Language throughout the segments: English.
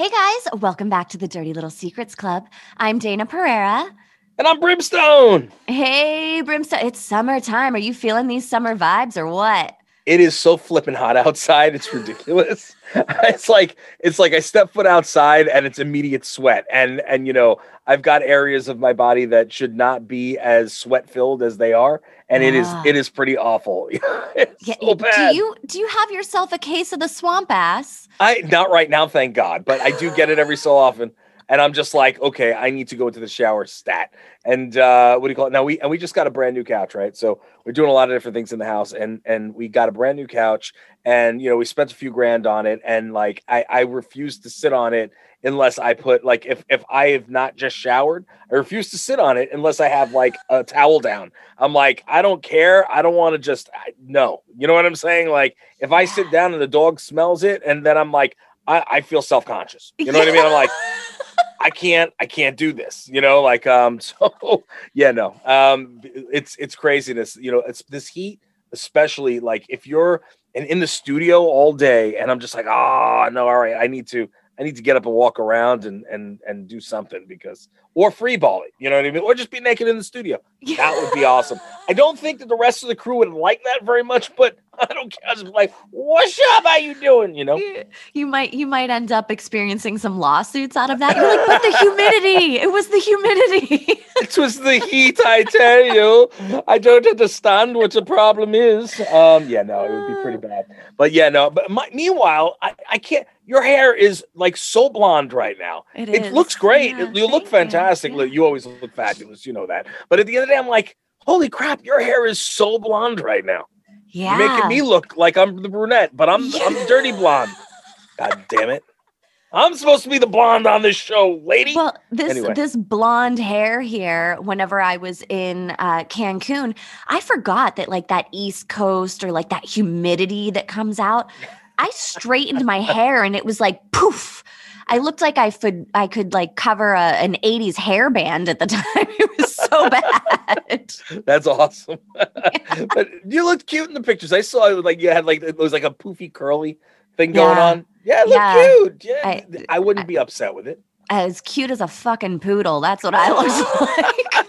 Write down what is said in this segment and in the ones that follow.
Hey guys, welcome back to the Dirty Little Secrets Club. I'm Dayna Pereira. And I'm Brimstone. Hey, Brimstone, it's summertime. Are you feeling these summer vibes or what? It is so flipping hot outside. It's ridiculous. it's like it's like I step foot outside and it's immediate sweat. And and you know, I've got areas of my body that should not be as sweat filled as they are, and it is Ah. it is pretty awful. Yeah, so. Do you do you have yourself a case of the swamp ass? I not right now, thank God, but I do get it every so often. And I'm just like, okay, I need to go into the shower stat. And uh, what do you call it? Now we and we just got a brand new couch, right? So we're doing a lot of different things in the house, and and we got a brand new couch, and you know we spent a few grand on it, and like I I refuse to sit on it unless I put like if if I have not just showered, I refuse to sit on it unless I have like a towel down. I'm like, I don't care. I don't want to just I, no. You know what I'm saying? Like if I sit down and the dog smells it, and then I'm like, I, I feel self conscious. You know what I mean? I'm like, I can't, I can't do this. You know, like um. So yeah, no. Um, it's it's craziness. You know, it's this heat, especially like if you're in, in the studio all day, and I'm just like, oh no, all right, I need to. I need to get up and walk around and and and do something because or free ball it, you know what I mean? Or just be naked in the studio. That would be awesome. I don't think that the rest of the crew would like that very much, but I don't care. I was like, what's up? How you doing? You know? you, you might you might end up experiencing some lawsuits out of that. You're like, but the humidity. It was the humidity. It was the heat, I tell you. I don't understand what the problem is. Um, yeah, no, it would be pretty bad. But yeah, no. But my, meanwhile, I, I can't. Your hair is like so blonde right now. It looks great. Yeah, you look you. fantastic. Yeah. You always look fabulous. You know that. But at the end of the day, I'm like, holy crap, your hair is so blonde right now. Yeah. You're making me look like I'm the brunette, but I'm I'm the dirty blonde. God damn it. I'm supposed to be the blonde on this show, lady. Well, this Anyway. this blonde hair here. Whenever I was in uh, Cancun, I forgot that like that East Coast or like that humidity that comes out. I straightened my hair and it was like poof. I looked like I could I could like cover a, an '80s hairband at the time. It was so bad. That's awesome. but you looked cute in the pictures. I saw it like you had like it was like a poofy curly thing going Yeah. on. Yeah, it looked Yeah. cute. Yeah. I, I- wouldn't be upset with it. As cute as a fucking poodle. That's what I looked like.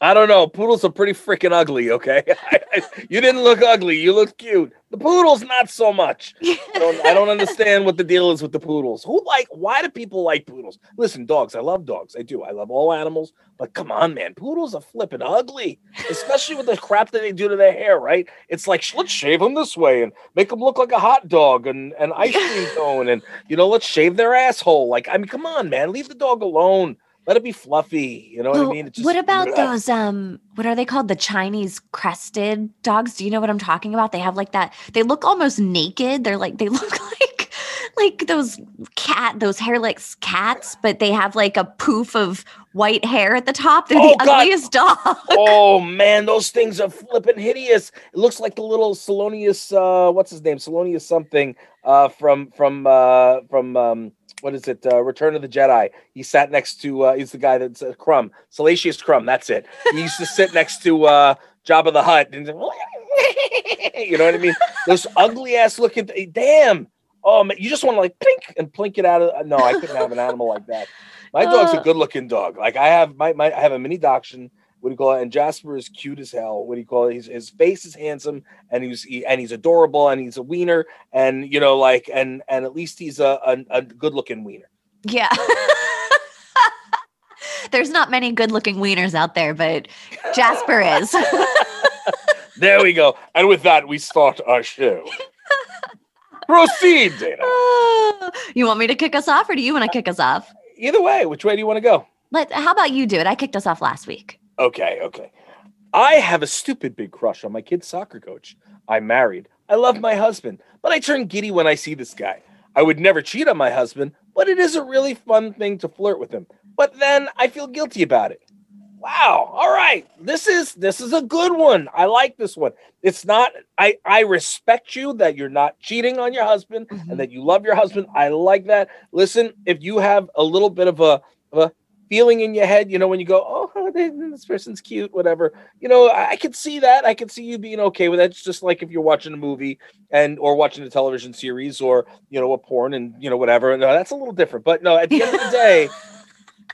I don't know. Poodles are pretty freaking ugly, okay? you didn't look ugly. You looked cute. The poodles, not so much. I don't, I don't understand what the deal is with the poodles. Who like, why do people like poodles? Listen, dogs, I love dogs. I do. I love all animals. But come on, man. Poodles are flipping ugly, especially with the crap that they do to their hair, right? It's like, let's shave them this way and make them look like a hot dog and an ice cream cone. And, you know, let's shave their asshole. Like, I mean, come on, man. Leave the dog alone. Let it be fluffy. You know what I mean? It just- what about those um what are they called? The Chinese crested dogs? Do you know what I'm talking about? They have like that they look almost naked. They're like they look like like those cat those hairless cats, but they have like a poof of white hair at the top. They're Oh, the God. ugliest dog. oh man, those things are flipping hideous. It looks like the little Salonius, uh, what's his name? Salonius something uh, from from uh, from um, what is it? Uh, Return of the Jedi. He sat next to. Uh, he's the guy that's uh, Crumb, Salacious Crumb. That's it. He used to sit next to uh, Jabba the Hutt. And, you know what I mean? Those ugly ass looking. Damn. Oh man, you just want to like plink and plink it out of. No, I couldn't have an animal like that. My dog's a Uh. good looking dog. Like I have my, my I have a mini dachshund. What do you call it? And Jasper is cute as hell. What do you call it? His, his face is handsome, and he's he, and he's adorable, and he's a wiener, and you know, like, and and at least he's a a, a good looking wiener. Yeah. There's not many good looking wieners out there, but Jasper is. There we go. And with that, we start our show. Proceed, Dayna. Oh, you want me to kick us off or do you want to kick us off? Either way, which way do you want to go? Let how about you do it? I kicked us off last week. Okay, okay. I have a stupid big crush on my kid's soccer coach. I'm married. I love my husband, but I turn giddy when I see this guy. I would never cheat on my husband, but it is a really fun thing to flirt with him. But then I feel guilty about it. Wow. All right. This is this is a good one. I like this one. It's not I I respect you that you're not cheating on your husband Mhm. and that you love your husband. I like that. Listen, if you have a little bit of a of a feeling in your head, you know, when you go, "Oh, this person's cute," whatever. You know, I, I could see that. I could see you being okay with that. It's just like if you're watching a movie and or watching a television series or, you know, a porn and, you know, whatever. No, that's a little different. But no, at the end of the day,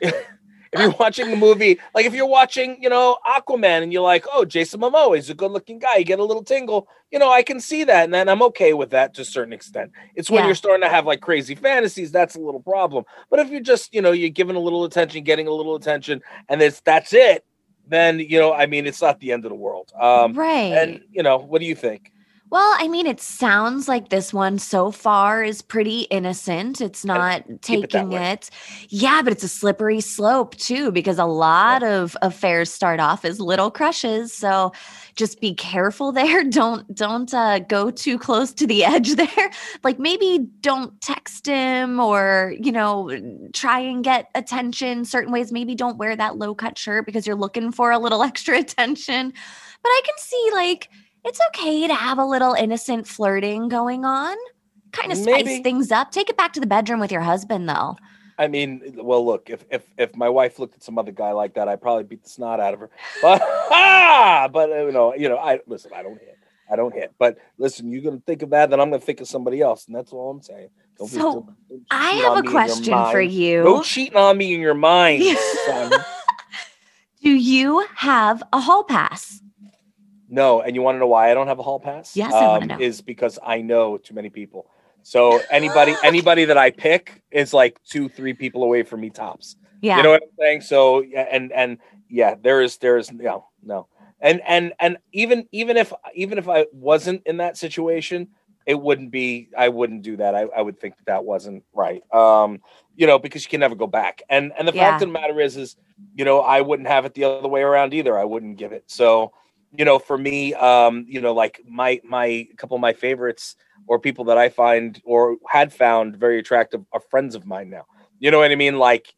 if you're watching a movie, like if you're watching, you know, Aquaman and you're like, oh, Jason Momoa, is a good looking guy, you get a little tingle, you know, I can see that. And then I'm okay with that to a certain extent. It's when Yeah. you're starting to have like crazy fantasies, that's a little problem. But if you're just, you know, you're giving a little attention, getting a little attention, and it's that's it, then, you know, I mean, it's not the end of the world. Um, right. and, you know, what do you think? Well, I mean, it sounds like this one so far is pretty innocent. It's not it taking way. it. Yeah, but it's a slippery slope too, because a lot of affairs start off as little crushes. So just be careful there. Don't don't uh, go too close to the edge there. Like maybe don't text him or you know try and get attention certain ways. Maybe don't wear that low cut shirt because you're looking for a little extra attention. But I can see like it's okay to have a little innocent flirting going on. Kind of spice Maybe. things up. Take it back to the bedroom with your husband, though. I mean, well, look, if if if my wife looked at some other guy like that, I'd probably beat the snot out of her. But ah, but you know, you know, I listen. I don't hit. I don't hit. But listen, you're gonna think of that, then I'm gonna think of somebody else, and that's all I'm saying. Don't be- So, don't- don't I have a me in your question for you. No cheating on me in your mind, son. Do you have a hall pass? No, and you want to know why I don't have a hall pass? Yes, I wanna know. Is because I know too many people. So anybody anybody that I pick is like two, three people away from me tops. Yeah. You know what I'm saying? So and and yeah, there is there is no no. And and and even even if even if I wasn't in that situation, it wouldn't be I wouldn't do that. I, I would think that that wasn't right. Um, you know, because you can never go back. And and the Yeah. fact of the matter is is, you know, I wouldn't have it the other way around either. I wouldn't give it. So, you know, for me, um, you know, like my my couple of my favorites or people that I find or had found very attractive are friends of mine now. You know what I mean? Like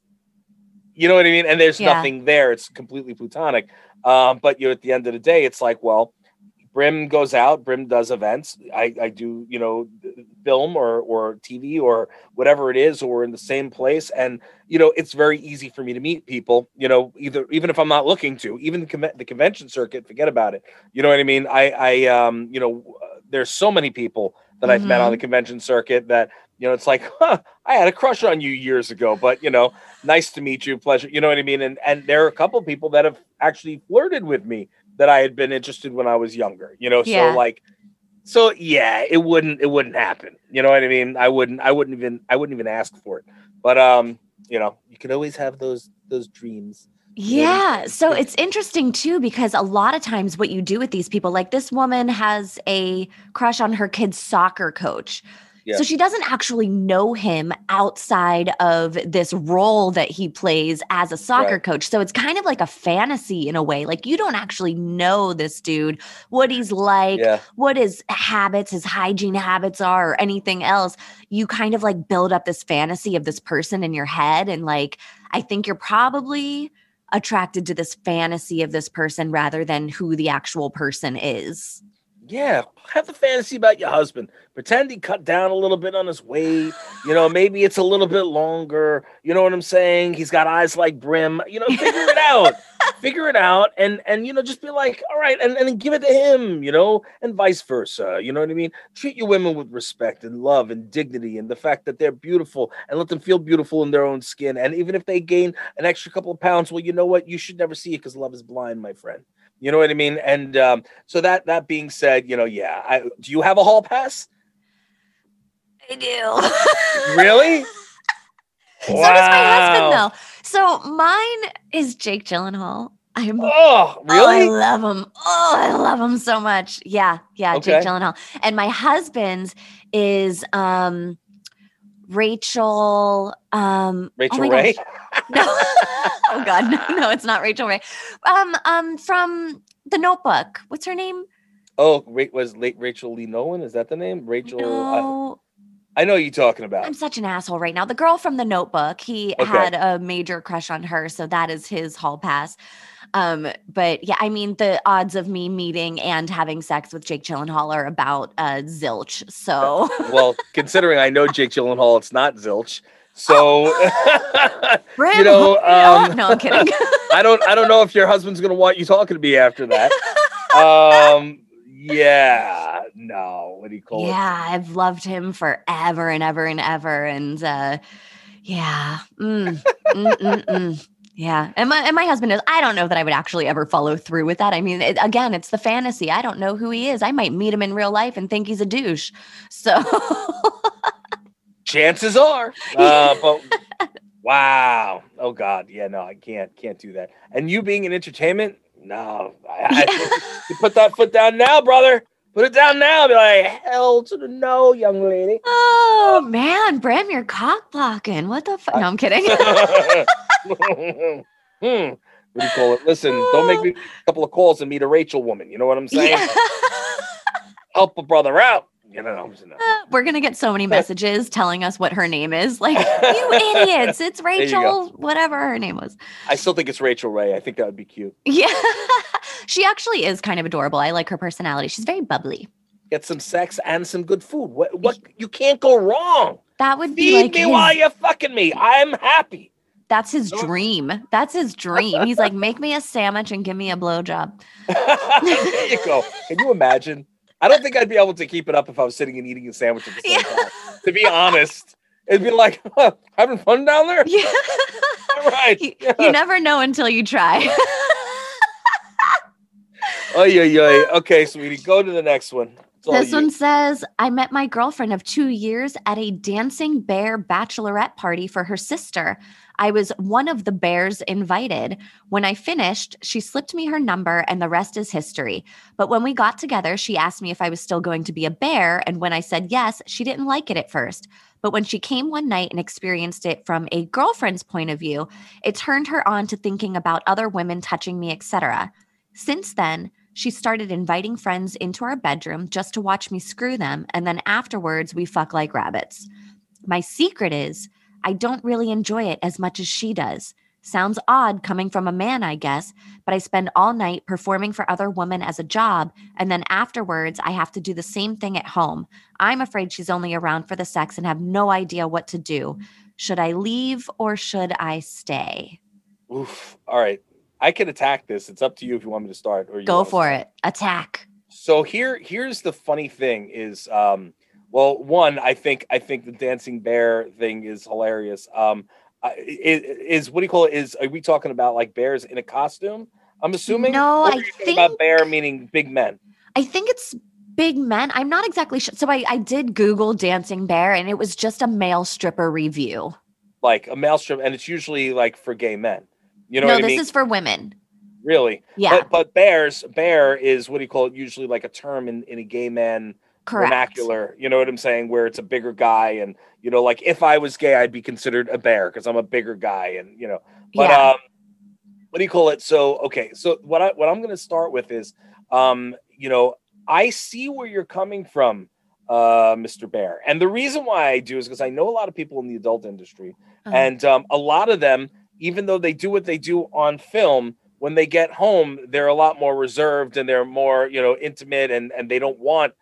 you know what I mean? And there's Yeah. nothing there. It's completely plutonic. Um, but you know, at the end of the day, it's like, well, Brim goes out, Brim does events. I, I do, you know, film or or TV or whatever it is, or we're in the same place. And you know, it's very easy for me to meet people, you know, either even if I'm not looking to, even the, conven- the convention circuit, forget about it. You know what I mean? I I um, you know, there's so many people that I've met on the convention circuit that you know, it's like, huh, I had a crush on you years ago, but you know, nice to meet you, pleasure. You know what I mean? And and there are a couple people that have actually flirted with me that I had been interested when I was younger. You know, Yeah. so like, so yeah, it wouldn't it wouldn't happen. You know what I mean? I wouldn't I wouldn't even I wouldn't even ask for it. But um, you know, you can always have those those dreams. Yeah. So it's interesting too, because a lot of times what you do with these people, like this woman has a crush on her kid's soccer coach. Yeah. So she doesn't actually know him outside of this role that he plays as a soccer Right. coach. So it's kind of like a fantasy in a way. Like you don't actually know this dude, what he's like, Yeah, what his habits, his hygiene habits are, or anything else. You kind of like build up this fantasy of this person in your head. And like, I think you're probably attracted to this fantasy of this person rather than who the actual person is. Yeah. Have the fantasy about your husband. Pretend he cut down a little bit on his weight. You know, maybe it's a little bit longer. You know what I'm saying? He's got eyes like brim. You know, figure it out. figure it out and and you know just be like all right and, and then give it to him you know and vice versa you know what i mean treat your women with respect and love and dignity and the fact that they're beautiful and let them feel beautiful in their own skin and even if they gain an extra couple of pounds well you know what you should never see it because love is blind my friend you know what i mean and um, so that that being said you know yeah I, do you have a hall pass I do. really So does my husband, though. So mine is Jake Gyllenhaal. I'm oh Oh, I really love him. Oh, I love him so much. Yeah, yeah, Jake Okay. Gyllenhaal. And my husband's is um Rachel um rachel oh ray gosh. No. oh god, no, no, it's not Rachel Ray. Um um from The Notebook. What's her name? oh wait was late rachel lee nolan is that the name rachel No. I know you talking about. I'm such an asshole right now. The girl from the notebook, he Okay. had a major crush on her, so that is his hall pass. Um, but yeah, I mean the odds of me meeting and having sex with Jake Gyllenhaal are about uh zilch. So well, considering I know Jake Gyllenhaal, it's not zilch. So Brim, You know, hook me up. um, no, I'm kidding. I don't I don't know if your husband's gonna want you talking to me after that. Um yeah, no, what do you call it? yeah, I've loved him forever and ever and ever. And uh yeah. Mm, mm, mm, mm. Yeah. And my and my husband is I don't know that I would actually ever follow through with that. I mean, it, again, it's the fantasy. I don't know who he is. I might meet him in real life and think he's a douche. So Chances are. Uh but wow. Oh god, yeah, no, I can't can't do that. And you being in entertainment, no. I, I, you put that foot down now, brother. Put it down now. Be like, hell to the no, young lady. Oh man, Bram, you're cock blocking. What the fuck? No, I'm kidding. hmm. What do you call it? Listen, don't make me a couple of calls and meet a Rachel woman. You know what I'm saying? Yeah. Help a brother out. You know, no. Uh, we're gonna get so many messages telling us what her name is. Like, you idiots! It's. Rachel, whatever her name was. I still think it's Rachel Ray. I think that would be cute. Yeah, she actually is kind of adorable. I like her personality. She's very bubbly. Get some sex and some good food. What? What? You can't go wrong. That would be Feed like me his, while you're fucking me. I'm happy. that's his dream. That's his dream. He's like, make me a sandwich and give me a blowjob. there you go. Can you imagine? I don't think I'd be able to keep it up if I was sitting and eating a sandwich at the same Yeah. time. To be honest, it'd be like huh, having fun down there. Yeah. All right. you, you never know until you try. Oh yeah, yeah. Okay, sweetie, go to the next one. This you. one says, I met my girlfriend of two years at a dancing bear bachelorette party for her sister. I was one of the bears invited. When I finished, she slipped me her number, and the rest is history. But when we got together, she asked me if I was still going to be a bear. And when I said yes, she didn't like it at first. But when she came one night and experienced it from a girlfriend's point of view, it turned her on to thinking about other women touching me, etc. Since then, she started inviting friends into our bedroom just to watch me screw them, and then afterwards, we fuck like rabbits. My secret is I don't really enjoy it as much as she does. Sounds odd coming from a man, I guess, but I spend all night performing for other women as a job, and then afterwards, I have to do the same thing at home. I'm afraid she's only around for the sex and have no idea what to do. Should I leave or should I stay? Oof. All right. I can attack this. It's up to you if you want me to start or you Go for start. it. Attack. So here, here's the funny thing: is um, well, one, I think I think the dancing bear thing is hilarious. Um, is, is what do you call it? Is are we talking about like bears in a costume? I'm assuming. No, I think about bear meaning big men. I think it's big men. I'm not exactly sure. So I, I did Google dancing bear and it was just a male stripper revue. like a male stripper, and it's usually like for gay men. You know no, what I this mean? is for women. really? Yeah, But, but bears, bear is what do you call it? Usually like a term in, in a gay man correct. vernacular. You know what I'm saying? Where it's a bigger guy, and you know, like if I was gay, I'd be considered a bear because I'm a bigger guy, and you know. But yeah. um, what do you call it? So okay, so what I what I'm going to start with is, um, you know, I see where you're coming from, uh, Mr. Bear, and the reason why I do is because I know a lot of people in the adult industry, Uh-huh. and um, a lot of them, even though they do what they do on film, when they get home, they're a lot more reserved and they're more, you know, intimate, and and they don't want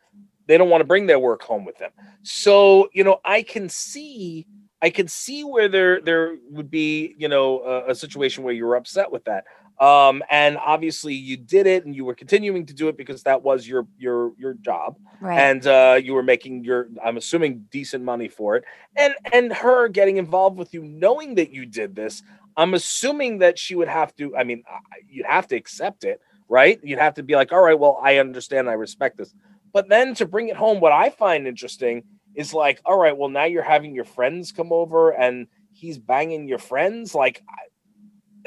they don't want to bring their work home with them. So you know, I can see I can see where there there would be you know a, a situation where you were upset with that. Um, and obviously you did it and you were continuing to do it because that was your your your job right. and uh, you were making your i'm assuming decent money for it and and her getting involved with you knowing that you did this i'm assuming that she would have to i mean you'd have to accept it right you'd have to be like all right well i understand i respect this but then to bring it home what i find interesting is like all right well now you're having your friends come over and he's banging your friends like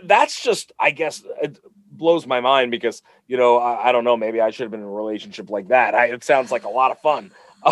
that's just i guess it blows my mind because you know, I, I don't know, maybe I should have been in a relationship like that. I, it sounds like a lot of fun.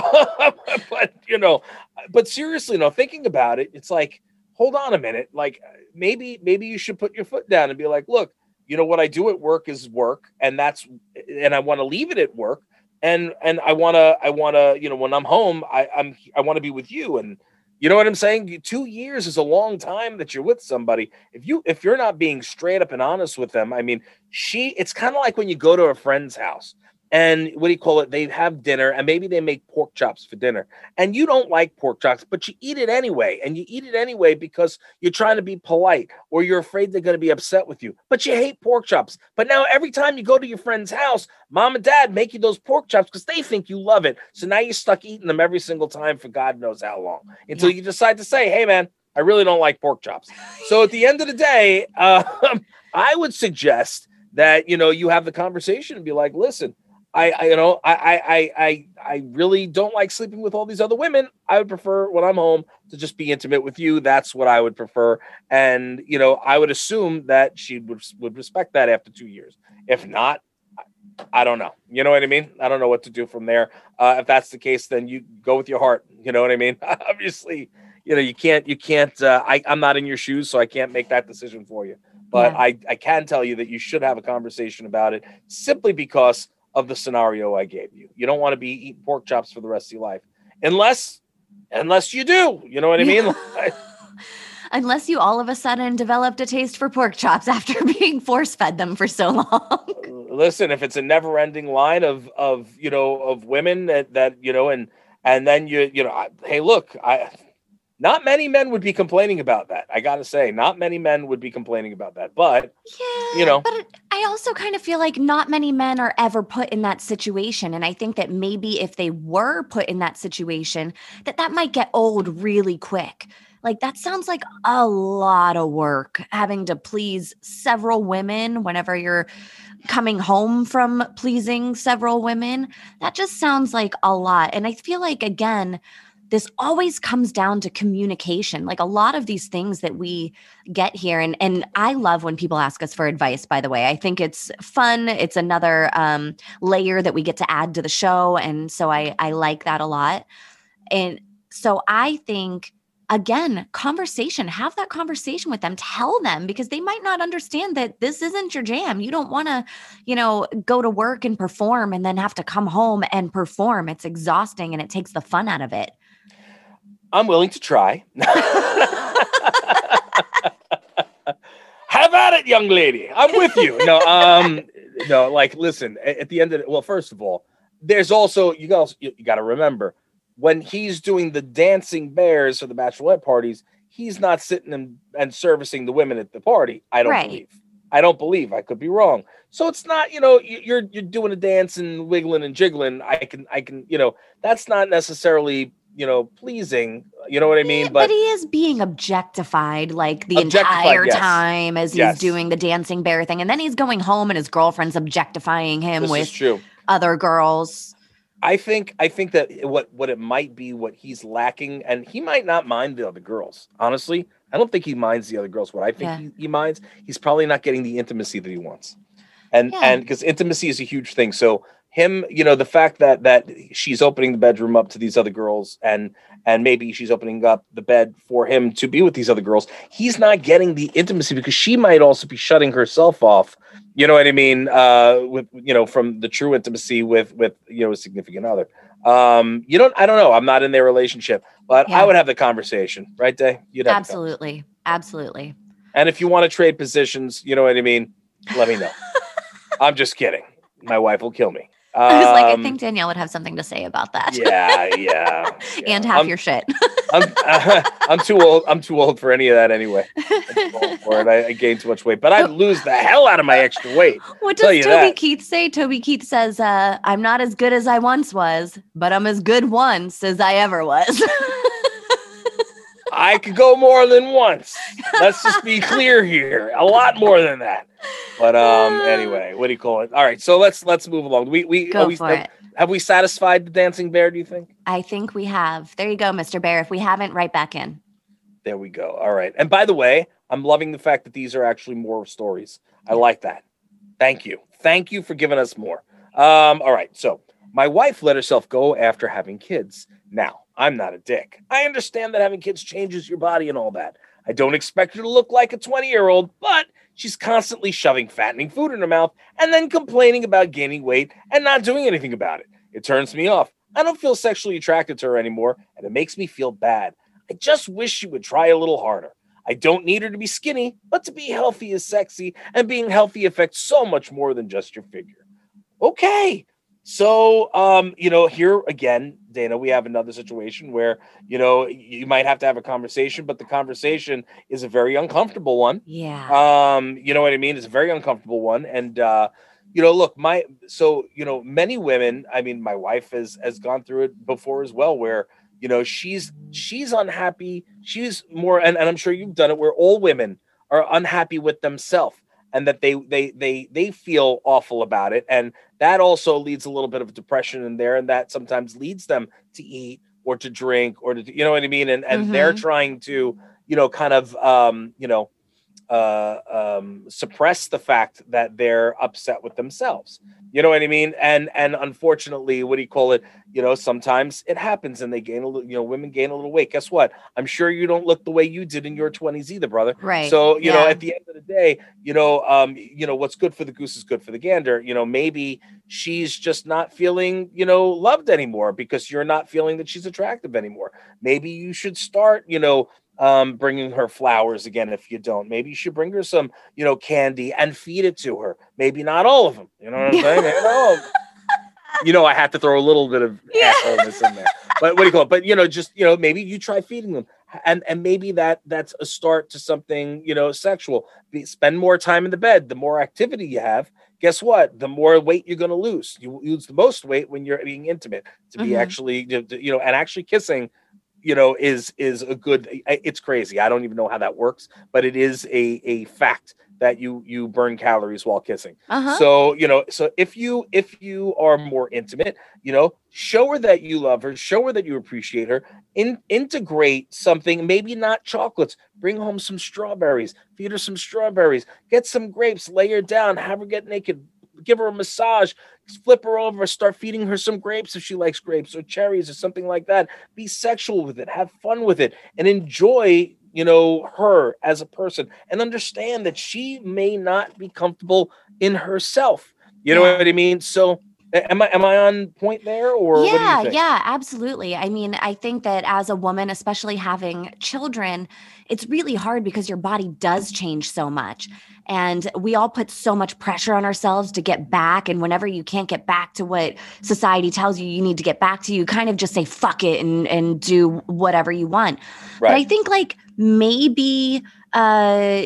but, you know, but seriously, no, thinking about it, it's like, hold on a minute. Like maybe, maybe you should put your foot down and be like, look, you know, what I do at work is work. And that's, and I want to leave it at work. And and I want to I want to you know when I'm home I I'm I want to be with you and you know what I'm saying? Two years is a long time that you're with somebody. If you if you're not being straight up and honest with them, I mean, she it's kind of like when you go to a friend's house and what do you call it? They have dinner and maybe they make pork chops for dinner. And you don't like pork chops, but you eat it anyway. And you eat it anyway because you're trying to be polite or you're afraid they're going to be upset with you. But you hate pork chops. But now every time you go to your friend's house, mom and dad make you those pork chops because they think you love it. So now you're stuck eating them every single time for God knows how long until you decide to say, hey, man, I really don't like pork chops. So at the end of the day, uh, I would suggest that, you know, you have the conversation and be like, listen, I, I, you know I, I I I really don't like sleeping with all these other women. I would prefer when I'm home to just be intimate with you. That's what I would prefer. And you know, I would assume that she would would respect that after two years. If not, I don't know. You know what I mean? I don't know what to do from there. Uh, if that's the case, then you go with your heart. You know what I mean? Obviously, you know you can't you can't. Uh, I I'm not in your shoes, so I can't make that decision for you. But yeah. I I can tell you that you should have a conversation about it simply because of the scenario I gave you. You don't want to be eating pork chops for the rest of your life, unless unless you do. You know what I mean? unless you all of a sudden developed a taste for pork chops after being force fed them for so long. Listen, if it's a never ending line of of you know of women that that you know and and then you you know hey look I not many men would be complaining about that. I got to say, not many men would be complaining about that. But, yeah, you know. But I also kind of feel like not many men are ever put in that situation. And I think that maybe if they were put in that situation, that that might get old really quick. Like that sounds like a lot of work having to please several women whenever you're coming home from pleasing several women. That just sounds like a lot. And I feel like, again, this always comes down to communication. Like a lot of these things that we get here and and i love when people ask us for advice by the way. I think it's fun. It's another um, layer that we get to add to the show and so i i like that a lot. And so i think again conversation have that conversation with them. Tell them because they might not understand that this isn't your jam. You don't want to you know go to work and perform and then have to come home and perform. It's exhausting and it takes the fun out of it I'm willing to try. Have at it, young lady. I'm with you. No, um, no, like listen, at the end of it, well, first of all, there's also you got you, you got to remember when he's doing the dancing bears for the bachelorette parties, he's not sitting and, and servicing the women at the party. I don't right. believe. I don't believe. I could be wrong. So it's not, you know, you're you're doing a dance and wiggling and jiggling. I can I can, you know, that's not necessarily you know, pleasing. You know what I mean? but, but he is being objectified like the entire yes. time as he's yes. doing the dancing bear thing. And then he's going home and his girlfriend's objectifying him this with other girls. I think I think that what what it might be what he's lacking, and he might not mind the other girls. Honestly, I don't think he minds the other girls. What I think yeah. he, he minds, he's probably not getting the intimacy that he wants and yeah. and because intimacy is a huge thing so him you know the fact that that she's opening the bedroom up to these other girls and and maybe she's opening up the bed for him to be with these other girls he's not getting the intimacy because she might also be shutting herself off you know what i mean uh with you know from the true intimacy with with you know a significant other. Um you don't i don't know. I'm not in their relationship but yeah. i would have the conversation right day? You'd absolutely. Absolutely. And if you want to trade positions you know what i mean? Let me know. I'm just kidding. My wife will kill me I was like, I think um, Danielle would have something to say about that. Yeah, yeah. yeah. and half I'm, your shit. I'm uh, I'm too old. I'm too old for any of that anyway. for it. I, I gained too much weight, but I'd lose the hell out of my extra weight. What does Toby that. Keith say? Toby Keith says, uh, "I'm not as good as I once was, but I'm as good once as I ever was." I could go more than once. Let's just be clear here. A lot more than that. But um anyway, what do you call it? All right, so let's let's move along. We we, go we for have, it. have we satisfied the dancing bear, do you think? I think we have. There you go, Mr. Bear. If we haven't, right back in. There we go. All right. And by the way, I'm loving the fact that these are actually more stories. I like that. Thank you. Thank you for giving us more. Um, all right. So my wife let herself go after having kids. Now, I'm not a dick. I understand that having kids changes your body and all that. I don't expect her to look like a 20 year old, but she's constantly shoving fattening food in her mouth and then complaining about gaining weight and not doing anything about it. It turns me off. I don't feel sexually attracted to her anymore, and it makes me feel bad. I just wish she would try a little harder. I don't need her to be skinny, but to be healthy is sexy, and being healthy affects so much more than just your figure. Okay. So, um, you know, here again, Dayna, we have another situation where, you know, you might have to have a conversation, but the conversation is a very uncomfortable one. Yeah. Um, you know what I mean? It's a very uncomfortable one. And uh, you know, look, my so you know, many women, I mean, my wife has has gone through it before as well, where you know she's she's unhappy, she's more and, and I'm sure you've done it where all women are unhappy with themselves and that they they they they feel awful about it and that also leads a little bit of depression in there and that sometimes leads them to eat or to drink or to you know what i mean and and mm-hmm. they're trying to you know kind of um you know uh, um, suppress the fact that they're upset with themselves. You know what I mean? And and unfortunately, what do you call it? You know, sometimes it happens, and they gain a little. You know, women gain a little weight. Guess what? I'm sure you don't look the way you did in your 20s either, brother. Right. So you yeah. know, at the end of the day, you know, um, you know, what's good for the goose is good for the gander. You know, maybe she's just not feeling, you know, loved anymore because you're not feeling that she's attractive anymore. Maybe you should start, you know um, bringing her flowers again if you don't. Maybe you should bring her some, you know, candy and feed it to her. Maybe not all of them. You know what I'm saying? you, know, you know, I have to throw a little bit of yeah. in there. But what do you call it? But you know, just you know, maybe you try feeding them, and and maybe that that's a start to something you know sexual. Be, spend more time in the bed. The more activity you have, guess what? The more weight you're going to lose. You lose the most weight when you're being intimate. To be mm-hmm. actually, you know, and actually kissing you know is is a good it's crazy. I don't even know how that works but it is a a fact that you you burn calories while kissing. Uh-huh. so you know so if you if you are more intimate you know show her that you love her show her that you appreciate her in, integrate something maybe not chocolates. Bring home some strawberries feed her some strawberries get some grapes lay her down have her get naked give her a massage, flip her over, start feeding her some grapes if she likes grapes or cherries or something like that. Be sexual with it, have fun with it, and enjoy, you know, her as a person and understand that she may not be comfortable in herself. You know what I mean? So Am I am I on point there or yeah yeah absolutely. I mean I think that as a woman especially having children it's really hard because your body does change so much. And we all put so much pressure on ourselves to get back and whenever you can't get back to what society tells you you need to get back to you kind of just say fuck it and and do whatever you want. Right. but I think like maybe uh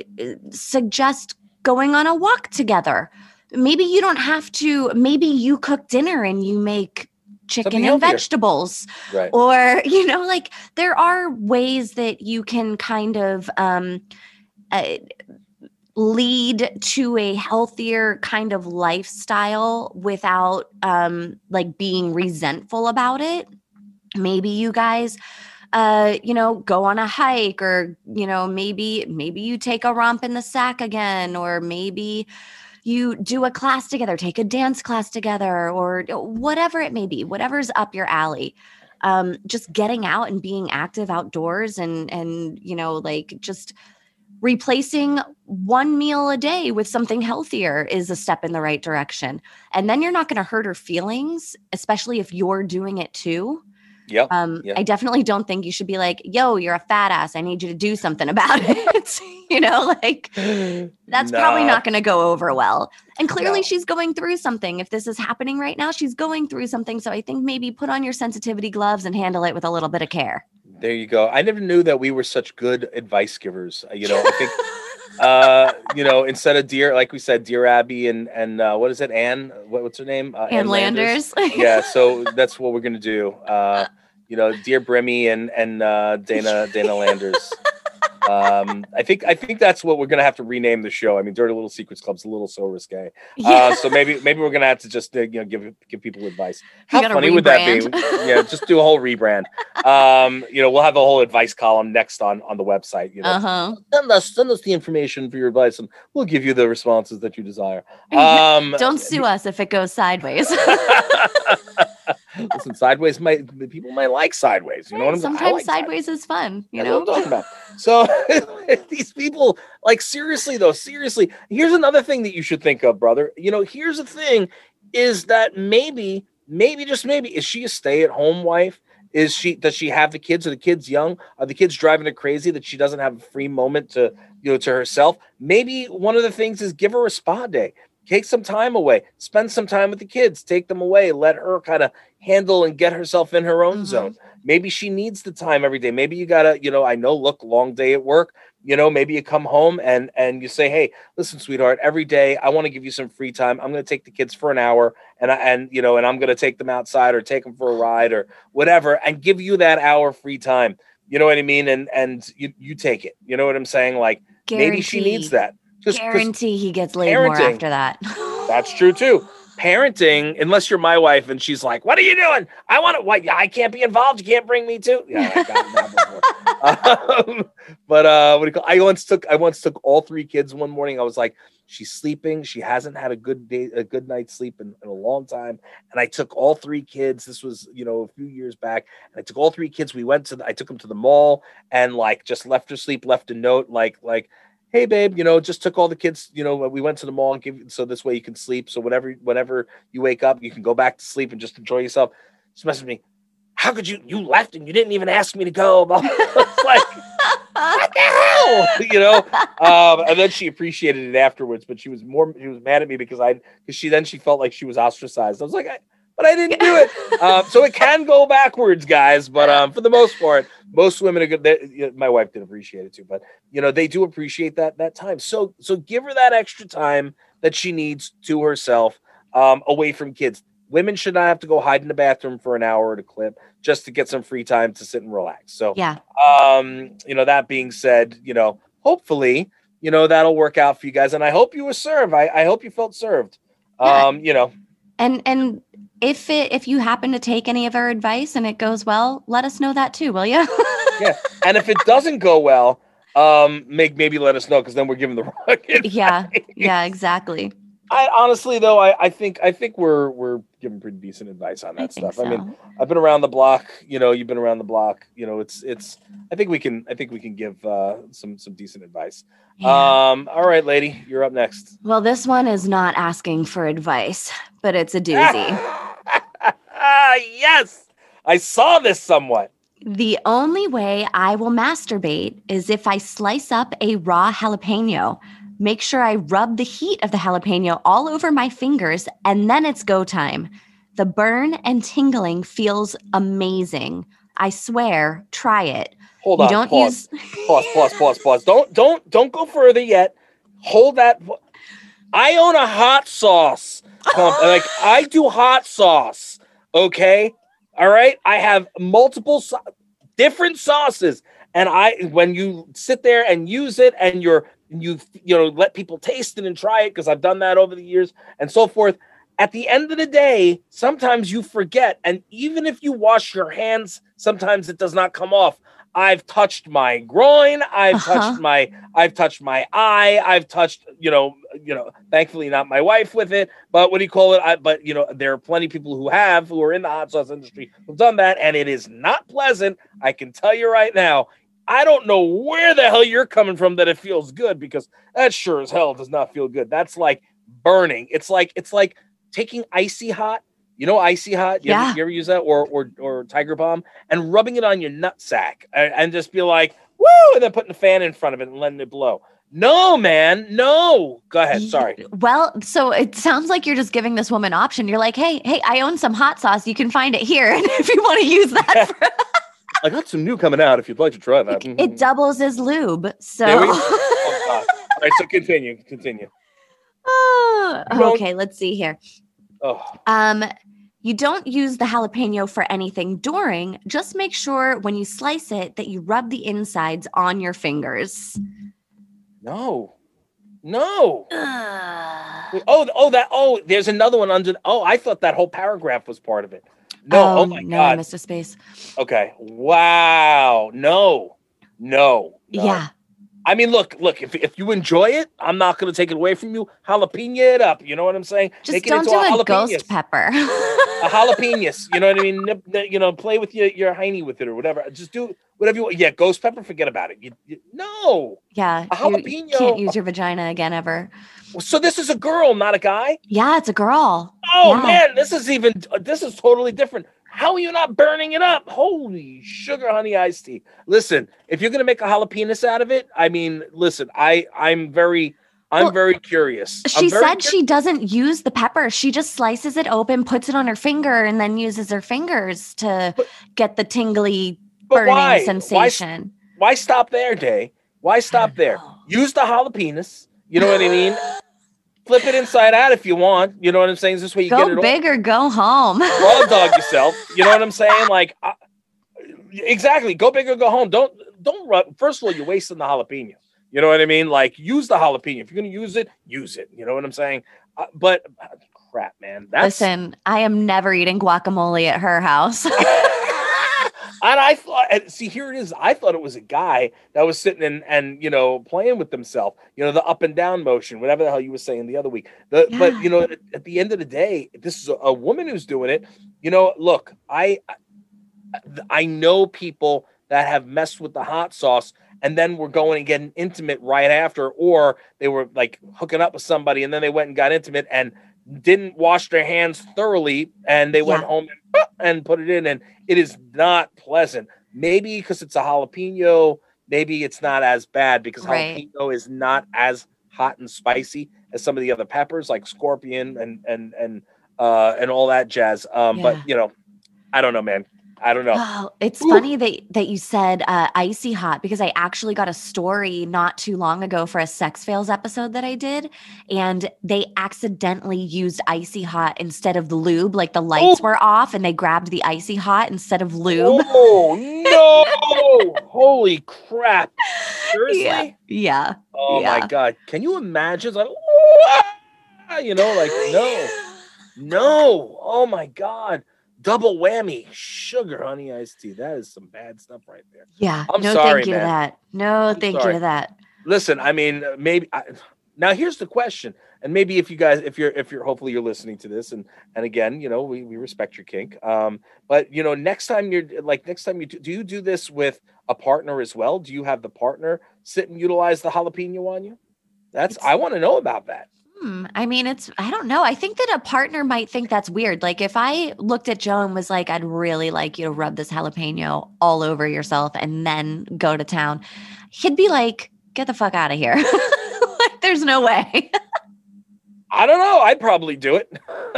suggest going on a walk together maybe you don't have to maybe you cook dinner and you make chicken and vegetables. Right. or you know like there are ways that you can kind of um uh, lead to a healthier kind of lifestyle without um like being resentful about it. Maybe you guys uh you know go on a hike or you know maybe maybe you take a romp in the sack again or maybe you do a class together, take a dance class together, or whatever it may be, whatever's up your alley. Um, just getting out and being active outdoors and and you know like just replacing one meal a day with something healthier is a step in the right direction and then you're not going to hurt her feelings especially if you're doing it too Yep. Um, yep. I definitely don't think you should be like, yo, you're a fat ass. I need you to do something about it. you know, like that's nah. probably not going to go over well. And clearly no. she's going through something. If this is happening right now, she's going through something. So I think maybe put on your sensitivity gloves and handle it with a little bit of care. There you go. I never knew that we were such good advice givers. Uh, you know, I think uh, you know, instead of dear, like we said, dear Abby and and uh, what is it, Anne? What, what's her name? Uh, Ann, Ann Landers. Landers. yeah, so that's what we're gonna do. Uh, you know, dear Brimmy and and uh, Dayna Dayna Landers. Um, I think I think that's what we're gonna have to rename the show. I mean, Dirty Little Secrets Club's a little so risque. Yeah. Uh, so maybe maybe we're gonna have to just uh, you know give give people advice. How funny would that be? yeah, just do a whole rebrand. Um, you know, we'll have a whole advice column next on on the website. You know, uh-huh. send us send us the information for your advice, and we'll give you the responses that you desire. Um, Don't sue us if it goes sideways. Listen, sideways might people might like sideways. You know what I'm saying? Sometimes like sideways, sideways, is fun. You That's know what I'm talking about. So these people, like seriously though, seriously. Here's another thing that you should think of, brother. You know, here's the thing: is that maybe maybe just maybe is she a stay-at-home wife? Is she does she have the kids? Are the kids young? Are the kids driving her crazy that she doesn't have a free moment to you know to herself? Maybe one of the things is give her a spa day. Take some time away. Spend some time with the kids. Take them away. Let her kind of handle and get herself in her own Mhm. zone. Maybe she needs the time every day. Maybe you gotta, you know, I know, look, long day at work. You know, maybe you come home and and you say, hey, listen, sweetheart, every day I want to give you some free time. I'm gonna take the kids for an hour and I and you know, and I'm gonna take them outside or take them for a ride or whatever, and give you that hour free time. You know what I mean? And and you you take it. You know what I'm saying? Like maybe she needs that. 'Cause Guarantee he gets laid more after that. that's true too. Parenting, unless you're my wife and she's like, "What are you doing? I want to. What? I can't be involved. You can't bring me too." Yeah, that before. um, but uh, what do you call? I once took I once took all three kids one morning. I was like, "She's sleeping. She hasn't had a good day, a good night's sleep in, in a long time." And I took all three kids. This was you know a few years back. And I took all three kids. We went to. The, I took them to the mall and like just left her sleep. Left a note like like hey babe you know just took all the kids you know we went to the mall and give so this way you can sleep. So whatever whenever you wake up you can go back to sleep and just enjoy yourself. She messaged me how could you you left and you didn't even ask me to go? It's like what the hell? You know um and then she appreciated it afterwards but she was more she was mad at me because i because she then she felt like she was ostracized. I was like I, but i didn't do it. Um, so it can go backwards guys but um for the most part most women are good they, you know, my wife did appreciate it too but you know they do appreciate that that time. So so give her that extra time that she needs to herself um away from kids. Women should not have to go hide in the bathroom for an hour at a clip just to get some free time to sit and relax. So yeah. um you know that being said you know hopefully you know that'll work out for you guys and i hope you were served. I, I hope you felt served. Yeah. um you know. And and if it if you happen to take any of our advice and it goes well, let us know that too, will you? Yeah, and if it doesn't go well um make maybe let us know because then we're giving the wrong advice. yeah. Yeah, exactly. I honestly though, I, I think I think we're we're giving pretty decent advice on that think stuff. I mean. I've been around the block. You know, you've been around the block. You know, it's it's. I think we can. I think we can give uh, some some decent advice. Yeah. Um. All right, lady, you're up next. well, this one is not asking for advice, but it's a doozy. ah, yes, I saw this somewhat. The only way I will masturbate is if I slice up a raw jalapeno. Make sure I rub the heat of the jalapeno all over my fingers, and then it's go time. The burn and tingling feels amazing. I swear, try it. Hold you on. don't pause. use pause. Pause. Pause. Pause. Don't don't don't go further yet. Hold that. I own a hot sauce. comp- like I do hot sauce. Okay. All right. I have multiple so- different sauces, and I when you sit there and use it, and you're you you know let people taste it and try it because I've done that over the years and so forth. At the end of the day, sometimes you forget, and even if you wash your hands, sometimes it does not come off. I've touched my groin. I've Uh-huh. touched my. I've touched my eye. I've touched. You know. You know. Thankfully, not my wife with it. But what do you call it? I, but you know, there are plenty of people who have who are in the hot sauce industry who've done that, and it is not pleasant. I can tell you right now. I don't know where the hell you're coming from that it feels good because that sure as hell does not feel good. That's like burning. It's like it's like taking icy hot. You know, icy hot. You, Yeah. ever, you ever use that or or or Tiger Balm and rubbing it on your nutsack and, and just be like, woo, and then putting the fan in front of it and letting it blow. No, man, no. Go ahead. Sorry. Well, so it sounds like you're just giving this woman option. You're like, hey, hey, I own some hot sauce. You can find it here. And if you want to use that, for, I got some new coming out. If you'd like to try that, it doubles as lube. So, There we go. Oh, All right, so continue, continue. Well- okay, let's see here. Oh, Um, you don't use the jalapeno for anything during. Just make sure when you slice it that you rub the insides on your fingers. no, no. Ugh. Oh, oh, that. Oh, there's another one under. Oh, I thought that whole paragraph was part of it. No. Oh, oh my no, I God. missed a space. Okay. Wow. No. No. no. Yeah. I mean, look, look. If, if you enjoy it, I'm not going to take it away from you. Jalapeno it up. You know what I'm saying? Just Make it don't into do a a ghost pepper. a jalapenos. You know what I mean? Nip, nip- you know, play with your your hiney with it or whatever. Just do whatever you want. Yeah, ghost pepper. Forget about it. You, you, no. yeah. A you- you jalapeno. can't use your vagina again ever. So this is a girl, not a guy. Yeah, it's a girl. Oh Yeah. man, this is even this is totally different. How are you not burning it up? Holy sugar honey iced tea. Listen, if you're gonna make a jalapeno out of it, I mean, listen, I I'm very I'm Well, very curious. She very said cur- she doesn't use the pepper. She just slices it open, puts it on her finger, and then uses her fingers to But- get the tingly burning why? Why, sensation. why stop there, Day? Why stop there? know. Use the jalapenos. You know what I mean? Flip it inside out if you want. You know what I'm saying? Is This way you get Go it all. big or go home. raw dog yourself. You know what I'm saying? Like, exactly. Go big or go home. Don't don't run. First of all, you're wasting the jalapeno. You know what I mean? Like, use the jalapeno. If you're gonna use it, use it. You know what I'm saying? Uh, but uh, crap, man. That's Listen, I am never eating guacamole at her house. and I thought, and see, here it is. I thought it was a guy that was sitting and and you know playing with himself. You know, the up and down motion, whatever the hell you were saying the other week. The but you know, at, at the end of the day, this is a, a woman who's doing it. You know, look, I I know people that have messed with the hot sauce and then were going and getting intimate right after, or they were like hooking up with somebody and then they went and got intimate and didn't wash their hands thoroughly and they went Yeah. home and, and put it in and it is not pleasant. Maybe because it's a jalapeno, maybe it's not as bad because Right. jalapeno is not as hot and spicy as some of the other peppers like scorpion and and and uh and all that jazz. Um Yeah. but you know, I don't know, man. I don't know. Oh, it's Ooh. funny that that you said uh, icy hot because I actually got a story not too long ago for a sex fails episode that I did, and they accidentally used icy hot instead of the lube. Like the lights Oh. were off, and they grabbed the icy hot instead of lube. Oh no! Holy crap! Seriously? Yeah. Yeah. Oh Yeah. my god! Can you imagine? It's like, you know, like no, no. Oh my god! Double whammy, sugar honey iced tea. That is some bad stuff right there. Yeah. I'm no, sorry, thank you man. to that. No, thank sorry. you to that. Listen, I mean, uh, maybe I, now here's the question, and maybe if you guys, if you're, if you're, hopefully you're listening to this, and and again, you know, we we respect your kink. Um, but you know, next time you're like, next time you do, do you do this with a partner as well? Do you have the partner sit and utilize the jalapeno on you? That's It's- I want to know about that. Hmm, I mean, it's, I don't know. I think that a partner might think that's weird. Like, if I looked at Joe and was like, I'd really like you to rub this jalapeno all over yourself and then go to town, he'd be like, get the fuck out of here. like, there's no way. I don't know. I'd probably do it.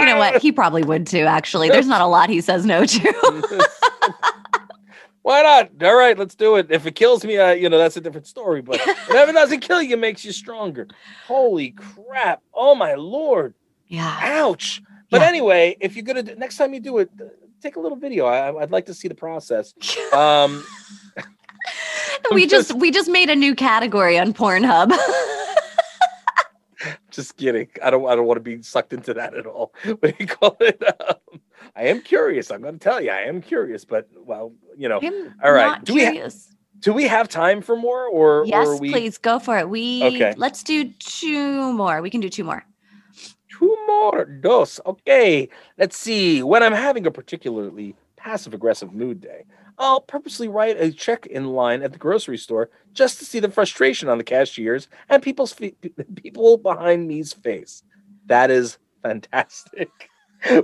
you know what? He probably would too, actually. There's not a lot he says no to. Why not? All right, let's do it. If it kills me, uh, you know that's a different story. But whatever doesn't kill you makes you stronger. Holy crap! Oh my lord! yeah. Ouch! But Yeah. anyway, if you're gonna do, next time you do it, uh, take a little video. I, I'd like to see the process. Um, we just, just- we just made a new category on Pornhub. just kidding. I don't. I don't want to be sucked into that at all. What do you call it? Um, I am curious. I'm going to tell you. I am curious. But well, you know, I'm All right. Do we ha- do we have time for more, or or yes, are we please go for it. We Okay. let's do two more. We can do two more. Two more dos. Okay. Let's see. When I'm having a particularly passive aggressive mood day, I'll purposely write a check in line at the grocery store just to see the frustration on the cashier's and people's fe- people behind me's face. That is fantastic.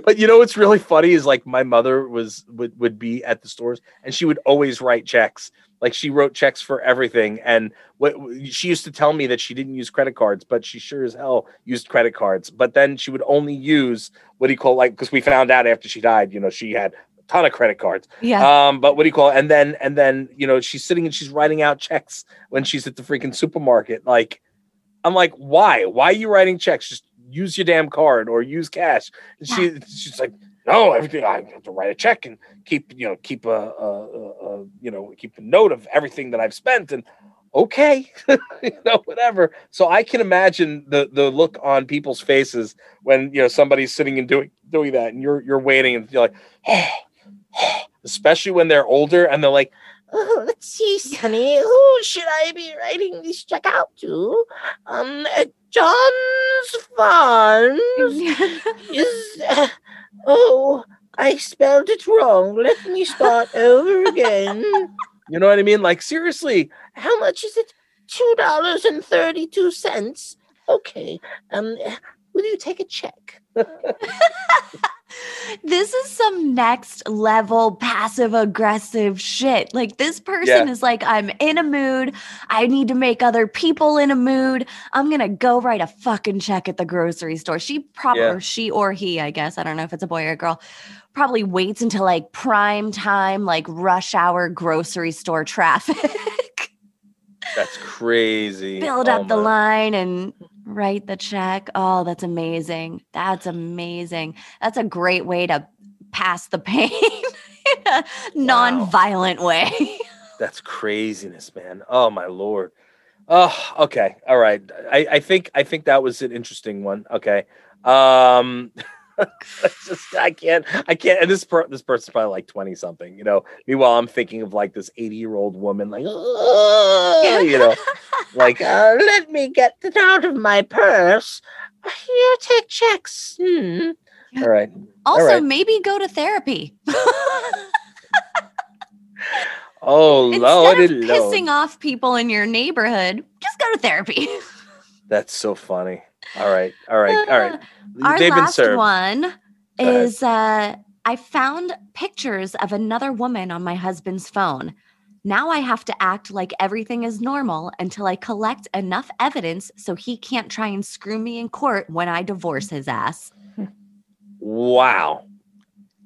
But you know what's really funny is like my mother was would, would be at the stores and she would always write checks. Like she wrote checks for everything. And what she used to tell me that she didn't use credit cards, but she sure as hell used credit cards. But then she would only use what do you call like because we found out after she died, you know, she had a ton of credit cards. Yeah. Um, but what do you call it? And then and then you know she's sitting and she's writing out checks when she's at the freaking supermarket. Like, I'm like, why? Why are you writing checks? Just use your damn card or use cash. And she she's like, no, everything I have to write a check and keep you know keep a, a, a, a you know keep a note of everything that I've spent and okay you know whatever so i can imagine the the look on people's faces when you know somebody's sitting and doing doing that and you're you're waiting and you're like oh, especially when they're older and they're like Oh, let's see, Sonny. Who should I be writing this check out to? Um, uh, John's Farms is. Uh, oh, I spelled it wrong. Let me start over again. you know what i mean like seriously How much is it? Two dollars and thirty-two cents. Okay. Um, will you take a check? this is some next level passive aggressive shit. Like this person Yeah. is like, I'm in a mood. I need to make other people in a mood. I'm gonna go write a fucking check at the grocery store. She probably Yeah. or she or he, I guess. I don't know if it's a boy or a girl. Probably waits until like prime time, like rush hour grocery store traffic. That's crazy. Build Oh up the line and write the check. Oh, that's amazing. That's amazing. That's a great way to pass the pain in a non-violent way. That's craziness, man. Oh my lord. Oh, okay. All right. I, I think I think that was an interesting one. Okay. Um it's just I can't I can't and this per, this person's probably like 20 something, you know. Meanwhile, I'm thinking of like this 80 year old woman, like you know, like Uh, let me get it out of my purse. You take checks. Hmm. all right. also, right. maybe go to therapy. Oh Instead of lord. pissing off people in your neighborhood, just go to therapy. That's so funny. All right. All right. All right. Our They've last one is uh, I found pictures of another woman on my husband's phone. Now I have to act like everything is normal until I collect enough evidence so he can't try and screw me in court when I divorce his ass. Wow.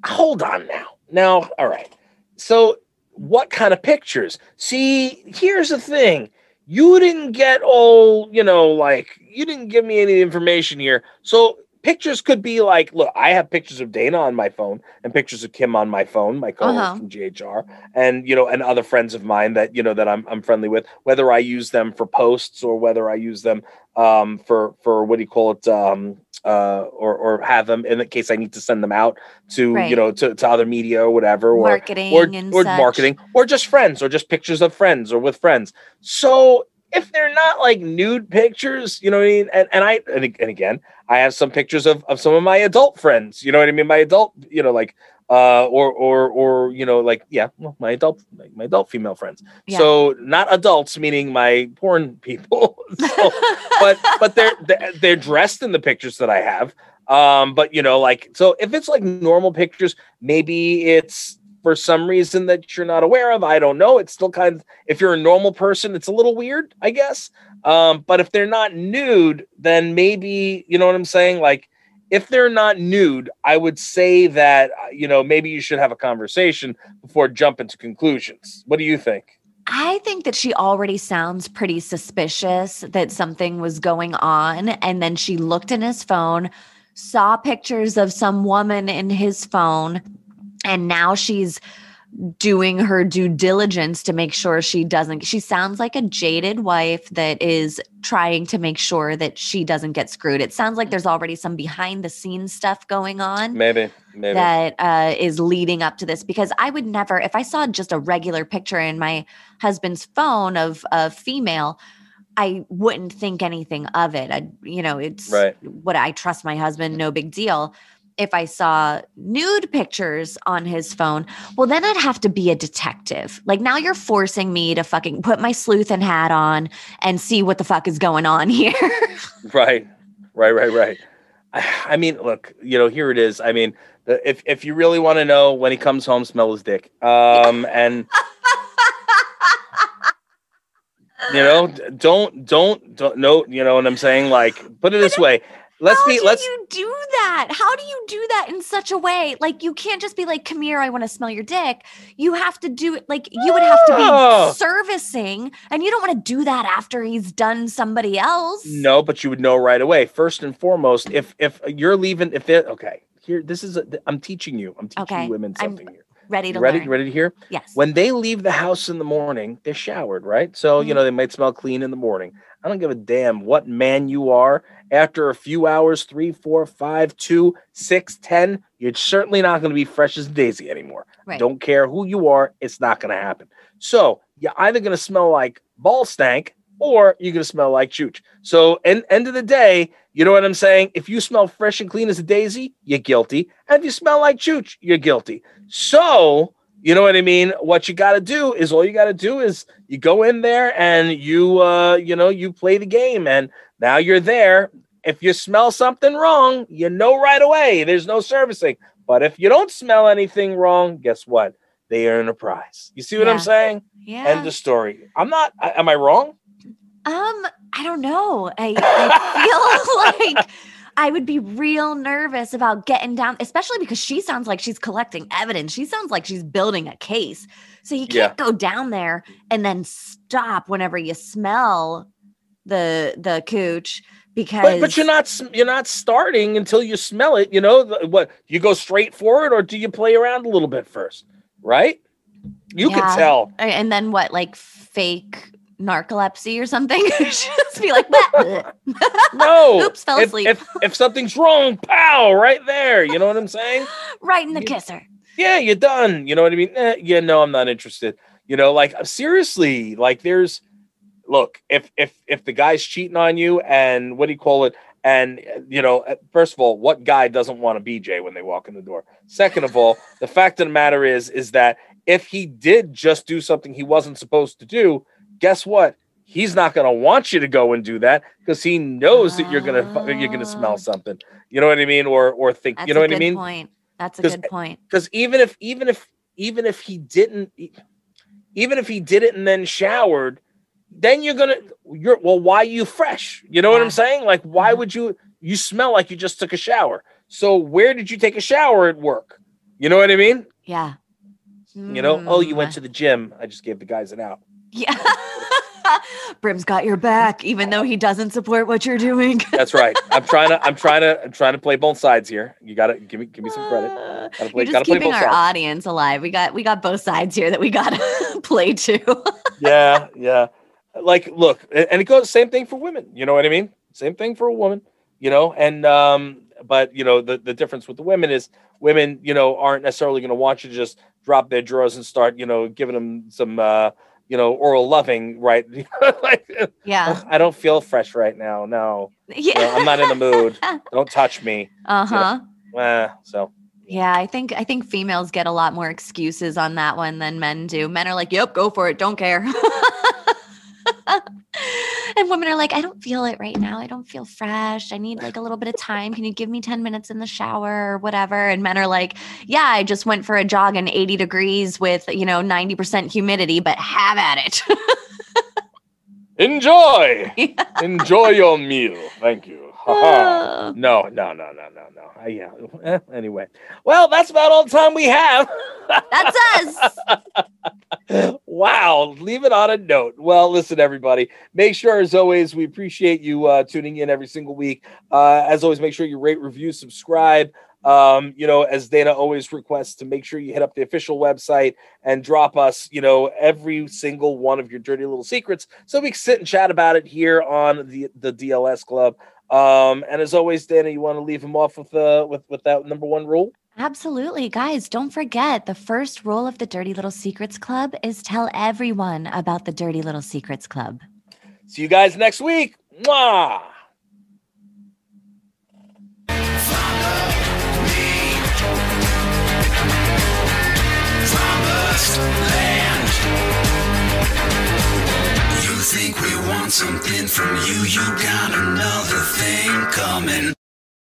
Hold on now. Now, all right. So, what kind of pictures? See, here's the thing. You didn't get all, you know, like you didn't give me any information here. So, pictures could be like, look, I have pictures of Dayna on my phone and pictures of Kim on my phone, my co-host Uh-huh. from GHR, and you know, and other friends of mine that you know that I'm I'm friendly with. Whether I use them for posts or whether I use them um, for for what do you call it, um, uh, or or have them in the case I need to send them out to Right. you know to, to other media or whatever, or Marketing or, and or such. marketing or just friends or just pictures of friends or with friends. So if they're not like nude pictures, you know what I mean? And, and I and, and again, I have some pictures of, of some of my adult friends, you know what I mean? My adult, you know, like uh or or or you know, like yeah, well, my adult like my adult female friends. Yeah. So not adults, meaning my porn people. So- but but they're they're- they're dressed in the pictures that I have. Um, but you know, like so if it's like normal pictures, maybe it's for some reason that you're not aware of. I don't know. It's still kind of if you're a normal person, it's a little weird, I guess. Um, but if they're not nude, then maybe you know what I'm saying. Like if they're not nude, I would say that uh, you know maybe you should have a conversation before jumping to conclusions. What do you think? I think that she already sounds pretty suspicious that something was going on. And then she looked in his phone, saw pictures of some woman in his phone, and now she's doing her due diligence to make sure she doesn't. She sounds like a jaded wife that is trying to make sure that she doesn't get screwed. It sounds like there's already some behind the scenes stuff going on Maybe, maybe. that uh, is leading up to this because I would never, if I saw just a regular picture in my husband's phone of a female, I wouldn't think anything of it. I, you know, it's Right. what I trust my husband, no big deal. If I saw nude pictures on his phone, well, then I'd have to be a detective. Like now you're forcing me to fucking put my sleuth and hat on and see what the fuck is going on here. Right, right, right, right. I mean, look, you know, here it is. I mean, if if you really want to know when he comes home, smell his dick. Um, and you know, don't don't don't no, you know what I'm saying? Like, put it this way. Let's How be do let's you do that? How do you do that in such a way? Like you can't just be like, "Come here, I want to smell your dick." You have to do it like you would have to be servicing, and you don't want to do that after he's done somebody else. no, but you would know right away. First and foremost, if if you're leaving, if it okay, here this is a, I'm teaching you. I'm teaching Okay, you women I'm something here. ready to ready? learn. Ready to hear? Yes. when they leave the house in the morning, they're showered, right? So, you Mhm. know, they might smell clean in the morning. I don't give a damn what man you are. After a few hours, three, four, five, two, six, ten, you're certainly not going to be fresh as a daisy anymore. Right. Don't care who you are, it's not going to happen. So, you're either going to smell like ball stank or you're going to smell like chooch. So, end, end of the day, you know what I'm saying? If you smell fresh and clean as a daisy, you're guilty. And if you smell like chooch, you're guilty. So, you know what I mean? What you got to do is all you got to do is you go in there and you, uh, you know, you play the game, and now you're there. if you smell something wrong, you know right away. There's no servicing. But if you don't smell anything wrong, guess what? They earn a prize. You see what Yeah. I'm saying? Yeah. End of story. I'm not. Am I wrong? Um, I don't know. I, I feel like I would be real nervous about getting down, especially because she sounds like she's collecting evidence. She sounds like she's building a case. So you can't go down there and then stop whenever you smell the the cooch because But, but you're not. You're not starting until you smell it. You know the- what? You go straight for it, or do you play around a little bit first? Right? You Yeah. can tell. and then what like fake narcolepsy or something? Just be like. No. Oops, fell if, asleep. If if something's wrong, pow, right there. You know what I'm saying? right in the You- kisser. yeah, you're done. You know what I mean? Eh, yeah, no, I'm not interested. You know, like seriously, like there's look, if if if the guy's cheating on you and what do you call it? And you know, uh, first of all, what guy doesn't want a BJ when they walk in the door? Second of all, the fact of the matter is, is that if he did just do something he wasn't supposed to do, guess what? He's not going to want you to go and do that because he knows that you're gonna you're gonna Oh. smell something. You know what I mean? Or or think That's you know what I good mean? point. That's a good point. because even if even if even if he didn't even if he did it and then showered then you're gonna you're well why you fresh you know what i'm saying like why Mhm. would you you smell like you just took a shower so where did you take a shower at work you know what i mean Yeah. you know oh you went Mm. to the gym i just gave the guys an out Yeah. Brim's got your back, even though he doesn't support what you're doing. that's right i'm trying to i'm trying to i'm trying to play both sides here you gotta give me give me some credit Uh, Gotta play- You're just keeping our sides. audience alive. We got we got both sides here that we gotta play to. yeah, yeah. Like, look, and it goes same thing for women. You know what I mean? Same thing for a woman. You know, and um, but you know the the difference with the women is women, you know, aren't necessarily going to want you to just drop their drawers and start, you know, giving them some, uh, you know, oral loving, right? like, yeah. I don't feel fresh right now. No, Yeah. know, I'm not in the mood. don't touch me. Uh-huh. Eh, so Yeah, I think I think females get a lot more excuses on that one than men do. Men are like, "Yep, go for it, don't care." and women are like, "I don't feel it right now. I don't feel fresh. I need like a little bit of time. Can you give me 10 minutes in the shower or whatever?" And men are like, "Yeah, I just went for a jog in 80 degrees with, you know, 90% humidity, but have at it." enjoy, Yeah. enjoy your meal. Thank you. Oh. No, no, no, no, no, no. Uh, yeah. eh, anyway, well, that's about all the time we have. That's us. wow. Leave it on a note. Well, listen, everybody. Make sure, as always, we appreciate you uh, tuning in every single week. Uh, as always, make sure you rate, review, subscribe. Um, you know, as Dayna always requests, to make sure you hit up the official website and drop us, you know, every single one of your dirty little secrets, so we can sit and chat about it here on the the DLS Club. Um, and as always, Dayna, you want to leave him off with uh with with that number one rule? Absolutely. Guys, don't forget the first rule of the Dirty Little Secrets Club is tell everyone about the Dirty Little Secrets Club. See you guys next week. Mwah! Want something from you? You got another thing coming.